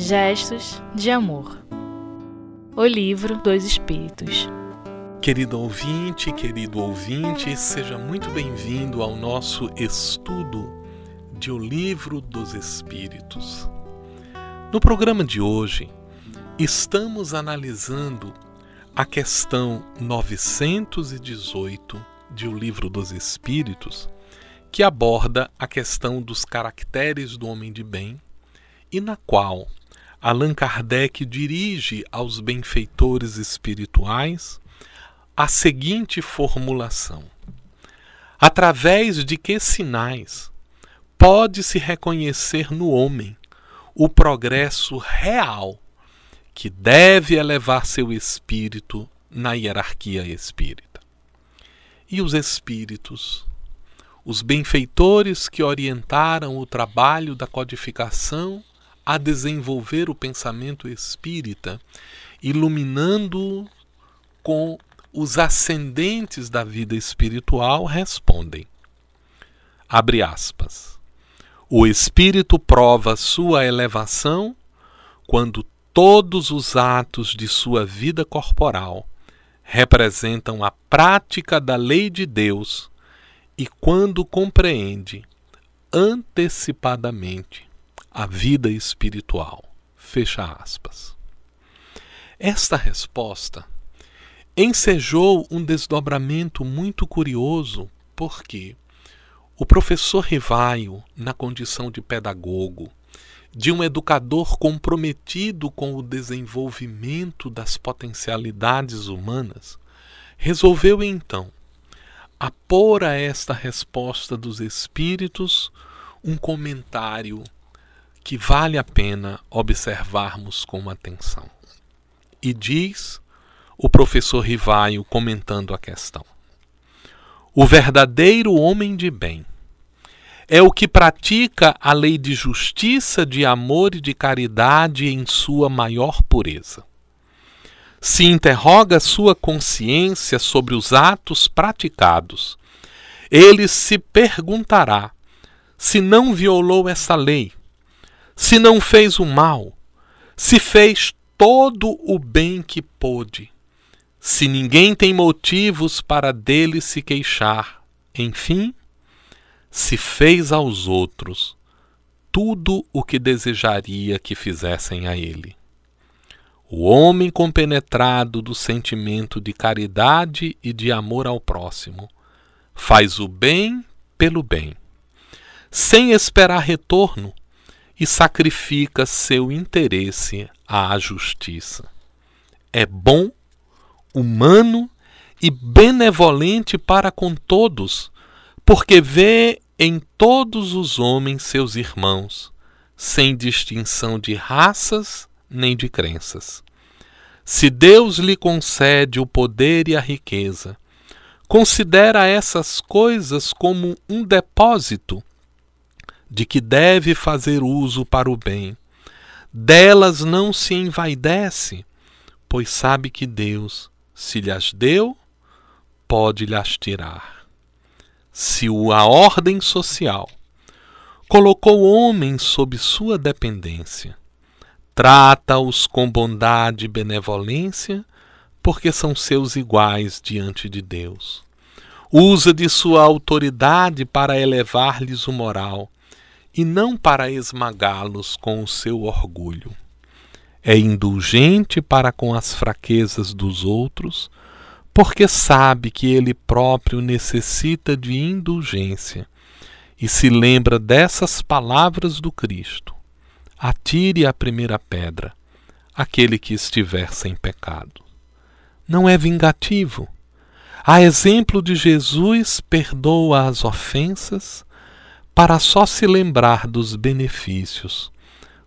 Gestos de Amor. O livro dos Espíritos. Querido ouvinte, querido ouvinte, seja muito bem-vindo ao nosso estudo de O Livro dos Espíritos. No programa de hoje, estamos analisando a questão 918 de O Livro dos Espíritos, que aborda a questão dos caracteres do homem de bem e na qual Allan Kardec dirige aos benfeitores espirituais a seguinte formulação: Através de que sinais pode-se reconhecer no homem o progresso real que deve elevar seu espírito na hierarquia espírita? E os espíritos, os benfeitores que orientaram o trabalho da codificação a desenvolver o pensamento espírita, iluminando-o com os ascendentes da vida espiritual, respondem. Abre aspas. O espírito prova sua elevação quando todos os atos de sua vida corporal representam a prática da lei de Deus e quando compreende antecipadamente a vida espiritual. Fecha aspas. Esta resposta ensejou um desdobramento muito curioso, porque o professor Rivaio, na condição de pedagogo, de um educador comprometido com o desenvolvimento das potencialidades humanas, resolveu então apor a esta resposta dos espíritos um comentário que vale a pena observarmos com atenção. E diz o professor Rivaio comentando a questão: O verdadeiro homem de bem é o que pratica a lei de justiça, de amor e de caridade em sua maior pureza. Se interroga sua consciência sobre os atos praticados, ele se perguntará se não violou essa lei se não fez o mal, se fez todo o bem que pôde, se ninguém tem motivos para dele se queixar, enfim, se fez aos outros tudo o que desejaria que fizessem a ele. O homem compenetrado do sentimento de caridade e de amor ao próximo faz o bem pelo bem, sem esperar retorno e sacrifica seu interesse à justiça. É bom, humano e benevolente para com todos, porque vê em todos os homens seus irmãos, sem distinção de raças nem de crenças. Se Deus lhe concede o poder e a riqueza, considera essas coisas como um depósito de que deve fazer uso para o bem. Delas não se envaidece, pois sabe que Deus, se lhes deu, pode lhes tirar. Se a ordem social colocou o homem sob sua dependência, trata-os com bondade e benevolência, porque são seus iguais diante de Deus. Usa de sua autoridade para elevar-lhes o moral e não para esmagá-los com o seu orgulho. É indulgente para com as fraquezas dos outros, porque sabe que ele próprio necessita de indulgência e se lembra dessas palavras do Cristo: Atire a primeira pedra, aquele que estiver sem pecado. Não é vingativo. A exemplo de Jesus, perdoa as ofensas para só se lembrar dos benefícios,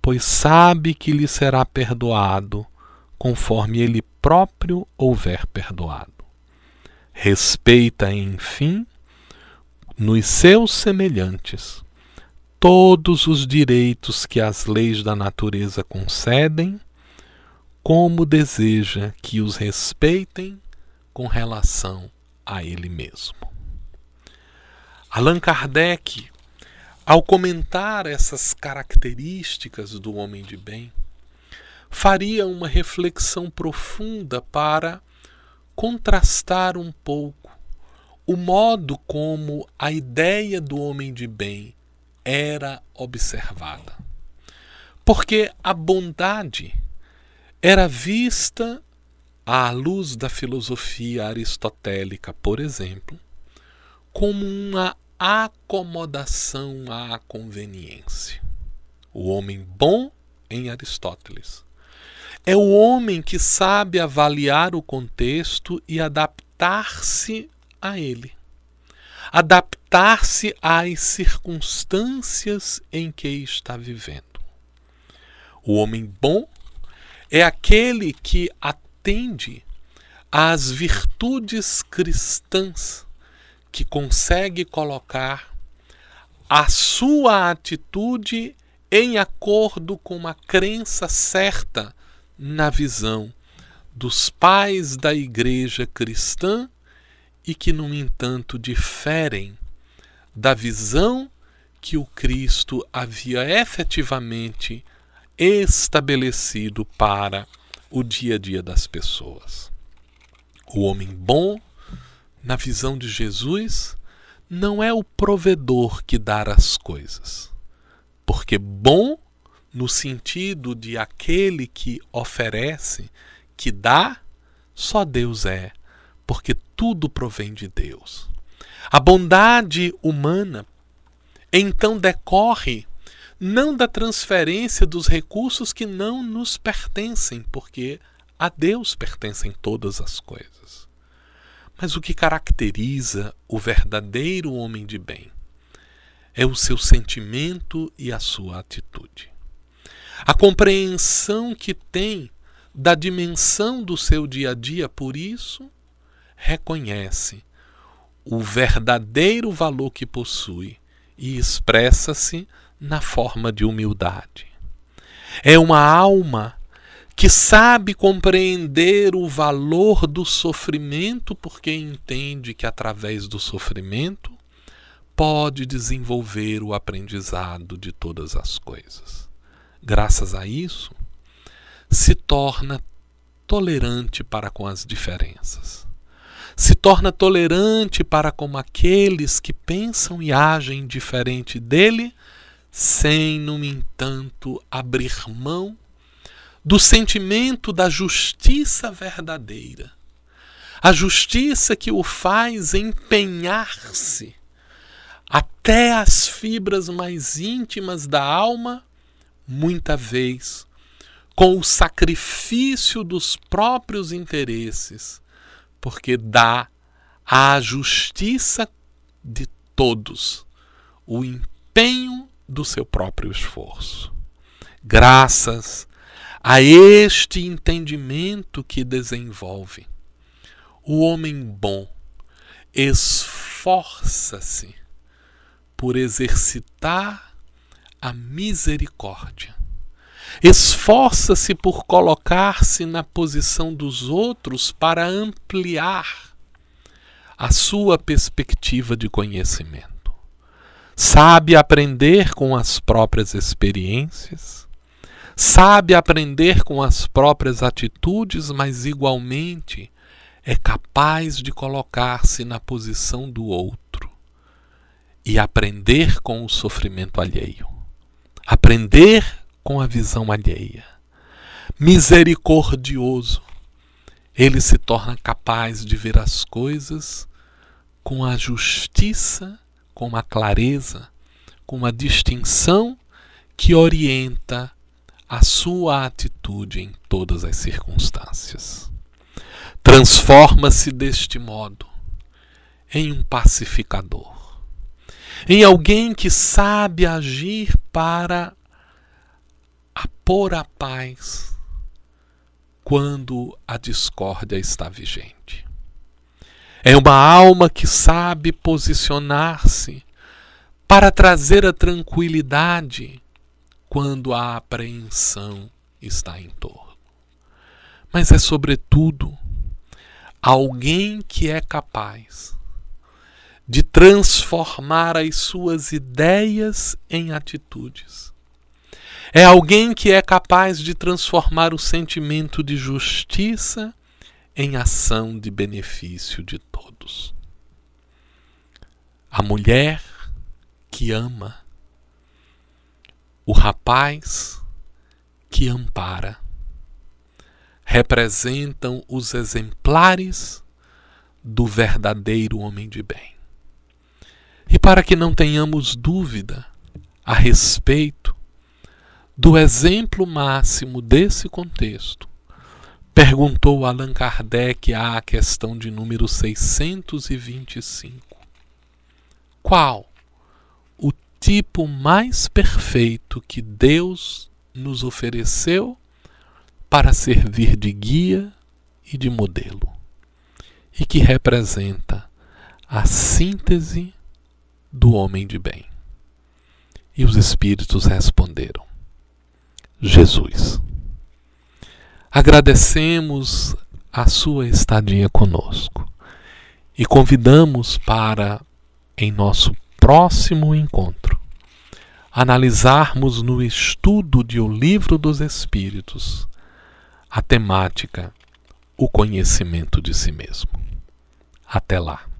pois sabe que lhe será perdoado conforme ele próprio houver perdoado. Respeita, enfim, nos seus semelhantes todos os direitos que as leis da natureza concedem, como deseja que os respeitem com relação a ele mesmo. Allan Kardec ao comentar essas características do homem de bem, faria uma reflexão profunda para contrastar um pouco o modo como a ideia do homem de bem era observada. Porque a bondade era vista à luz da filosofia aristotélica, por exemplo, como uma acomodação à conveniência. O homem bom em Aristóteles é o homem que sabe avaliar o contexto e adaptar-se a ele. Adaptar-se às circunstâncias em que está vivendo. O homem bom é aquele que atende às virtudes cristãs, que consegue colocar a sua atitude em acordo com uma crença certa na visão dos pais da igreja cristã e que, no entanto, diferem da visão que o Cristo havia efetivamente estabelecido para o dia a dia das pessoas. O homem bom, na visão de Jesus, não é o provedor que dá as coisas. Porque bom, no sentido de aquele que oferece, que dá, só Deus é, porque tudo provém de Deus. A bondade humana então decorre não da transferência dos recursos que não nos pertencem, porque a Deus pertencem todas as coisas. Mas o que caracteriza o verdadeiro homem de bem é o seu sentimento e a sua atitude. A compreensão que tem da dimensão do seu dia a dia, por isso, reconhece o verdadeiro valor que possui e expressa-se na forma de humildade. É uma alma que sabe compreender o valor do sofrimento porque entende que através do sofrimento pode desenvolver o aprendizado de todas as coisas. Graças a isso, se torna tolerante para com as diferenças. Se torna tolerante para com aqueles que pensam e agem diferente dele sem, no entanto, abrir mão do sentimento da justiça verdadeira. A justiça que o faz empenhar-se até as fibras mais íntimas da alma, muita vez com o sacrifício dos próprios interesses, porque dá à justiça de todos o empenho do seu próprio esforço. Graças a este entendimento que desenvolve, o homem bom esforça-se por exercitar a misericórdia. Esforça-se por colocar-se na posição dos outros para ampliar a sua perspectiva de conhecimento. Sabe aprender com as próprias experiências, sabe aprender com as próprias atitudes, mas igualmente é capaz de colocar-se na posição do outro e aprender com o sofrimento alheio, aprender com a visão alheia. Misericordioso, ele se torna capaz de ver as coisas com a justiça com uma clareza, com uma distinção que orienta a sua atitude em todas as circunstâncias. Transforma-se deste modo em um pacificador, em alguém que sabe agir para apor a paz quando a discórdia está vigente. É uma alma que sabe posicionar-se para trazer a tranquilidade quando a apreensão está em torno. Mas é, sobretudo, alguém que é capaz de transformar as suas ideias em atitudes. É alguém que é capaz de transformar o sentimento de justiça em ação de benefício de todos. A mulher que ama, o rapaz que ampara, representam os exemplares do verdadeiro homem de bem. E para que não tenhamos dúvida a respeito do exemplo máximo desse contexto, perguntou Allan Kardec à questão de número 625. Qual tipo mais perfeito que Deus nos ofereceu para servir de guia e de modelo, e que representa a síntese do homem de bem? E os espíritos responderam: Jesus. Agradecemos a sua estadia conosco e convidamos para, em nosso próximo encontro, analisarmos no estudo de O Livro dos Espíritos a temática O Conhecimento de Si Mesmo. Até lá.